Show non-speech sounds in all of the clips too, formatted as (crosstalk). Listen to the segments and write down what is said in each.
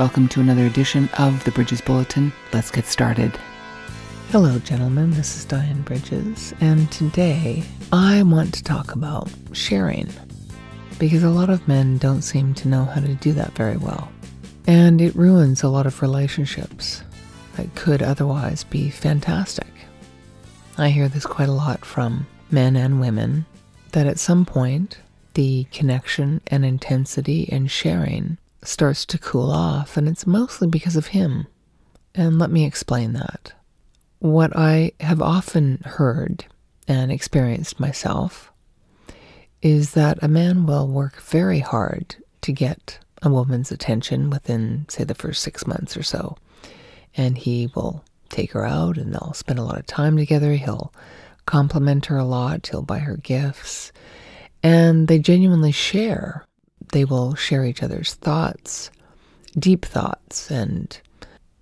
Welcome to another edition of the Bridges Bulletin. Let's get started. Hello, gentlemen. This is Dyann Bridges, and today I want to talk about sharing because a lot of men don't seem to know how to do that very well. And it ruins a lot of relationships that could otherwise be fantastic. I hear this quite a lot from men and women that at some point the connection and intensity and sharing starts to cool off, and it's mostly because of him. And let me explain that. What I have often heard and experienced myself is that a man will work very hard to get a woman's attention within, say, the first six months or so. And he will take her out and they'll spend a lot of time together. He'll compliment her a lot, he'll buy her gifts, and they genuinely share. They will share each other's thoughts, deep thoughts, and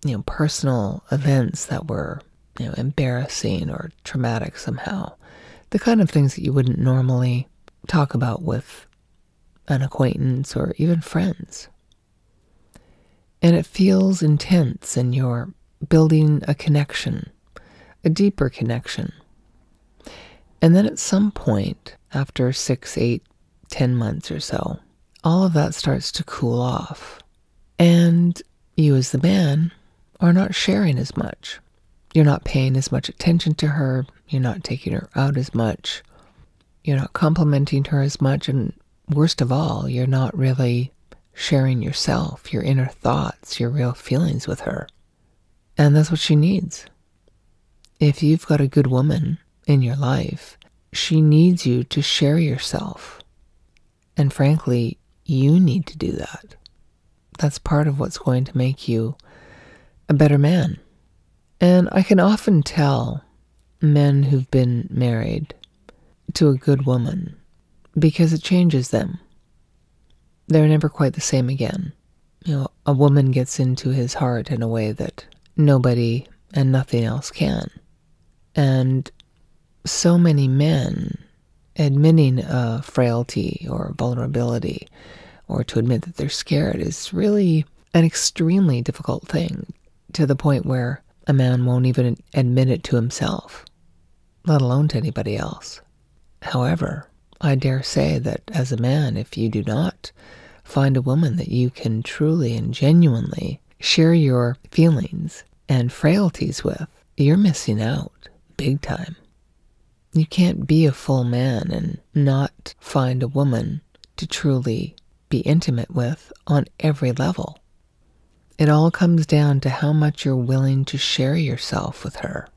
you know, personal events that were you know, embarrassing or traumatic somehow. The kind of things that you wouldn't normally talk about with an acquaintance or even friends. And it feels intense, and you're building a connection, a deeper connection. And then at some point, after six, eight, ten months or so, all of that starts to cool off. And you, as the man, are not sharing as much. You're not paying as much attention to her. You're not taking her out as much. You're not complimenting her as much. And worst of all, you're not really sharing yourself, your inner thoughts, your real feelings with her. And that's what she needs. If you've got a good woman in your life, she needs you to share yourself. And frankly, you need to do that. That's part of what's going to make you a better man. And I can often tell men who've been married to a good woman because it changes them. They're never quite the same again. You know, a woman gets into his heart in a way that nobody and nothing else can. And so many men admitting a frailty or vulnerability or to admit that they're scared is really an extremely difficult thing to the point where a man won't even admit it to himself, let alone to anybody else. However, I dare say that as a man, if you do not find a woman that you can truly and genuinely share your feelings and frailties with, you're missing out big time. You can't be a full man and not find a woman to truly be intimate with on every level. It all comes down to how much you're willing to share yourself with her.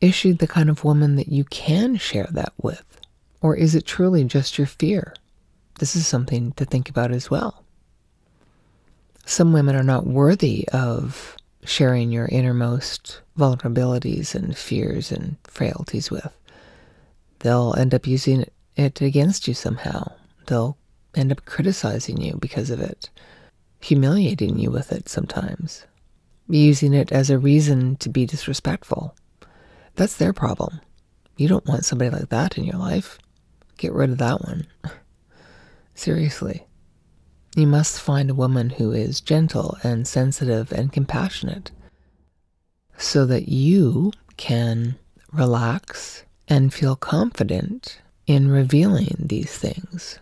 Is she the kind of woman that you can share that with? Or is it truly just your fear? This is something to think about as well. Some women are not worthy of sharing your innermost vulnerabilities and fears and frailties with. They'll end up using it against you somehow. They'll end up criticizing you because of it, humiliating you with it sometimes, using it as a reason to be disrespectful. That's their problem. You don't want somebody like that in your life. Get rid of that one. (laughs) Seriously. You must find a woman who is gentle and sensitive and compassionate so that you can relax and feel confident in revealing these things.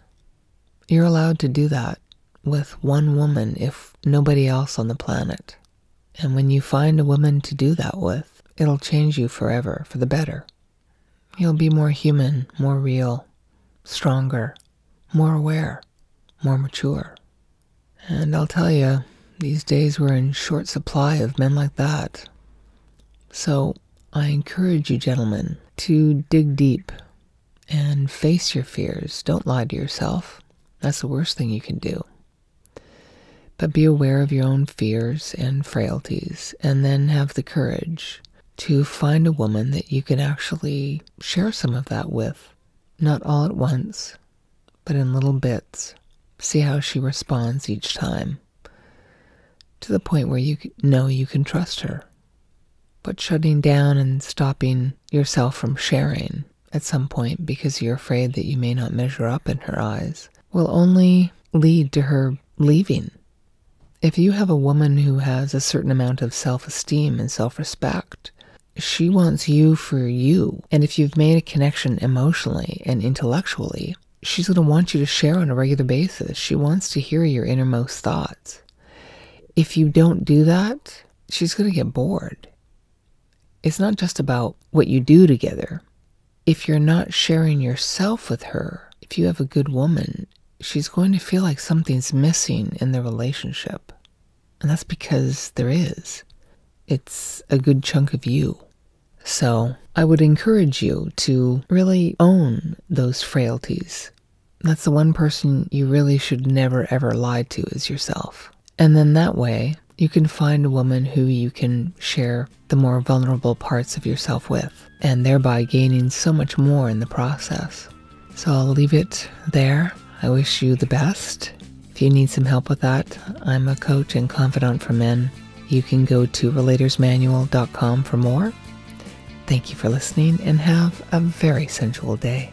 You're allowed to do that with one woman if nobody else on the planet. And when you find a woman to do that with, it'll change you forever for the better. You'll be more human, more real, stronger, more aware, more mature. And I'll tell you, these days we're in short supply of men like that. So I encourage you, gentlemen, to dig deep and face your fears. Don't lie to yourself. That's the worst thing you can do. But be aware of your own fears and frailties, and then have the courage to find a woman that you can actually share some of that with. Not all at once, but in little bits. See how she responds each time to the point where you know you can trust her. But shutting down and stopping yourself from sharing at some point because you're afraid that you may not measure up in her eyes will only lead to her leaving If you have a woman who has a certain amount of self esteem and self respect, she wants you for you. And if you've made a connection emotionally and intellectually, she's going to want you to share on a regular basis. She wants to hear your innermost thoughts. If you don't do that, she's going to get bored. It's not just about what you do together. If you're not sharing yourself with her, if you have a good woman, she's going to feel like something's missing in the relationship. And that's because there is. It's a good chunk of you. So I would encourage you to really own those frailties. That's the one person you really should never ever lie to is yourself. And then that way, you can find a woman who you can share the more vulnerable parts of yourself with, and thereby gaining so much more in the process. So I'll leave it there. I wish you the best. If you need some help with that, I'm a coach and confidant for men. You can go to relatersmanual.com for more. Thank you for listening and have a very sensual day.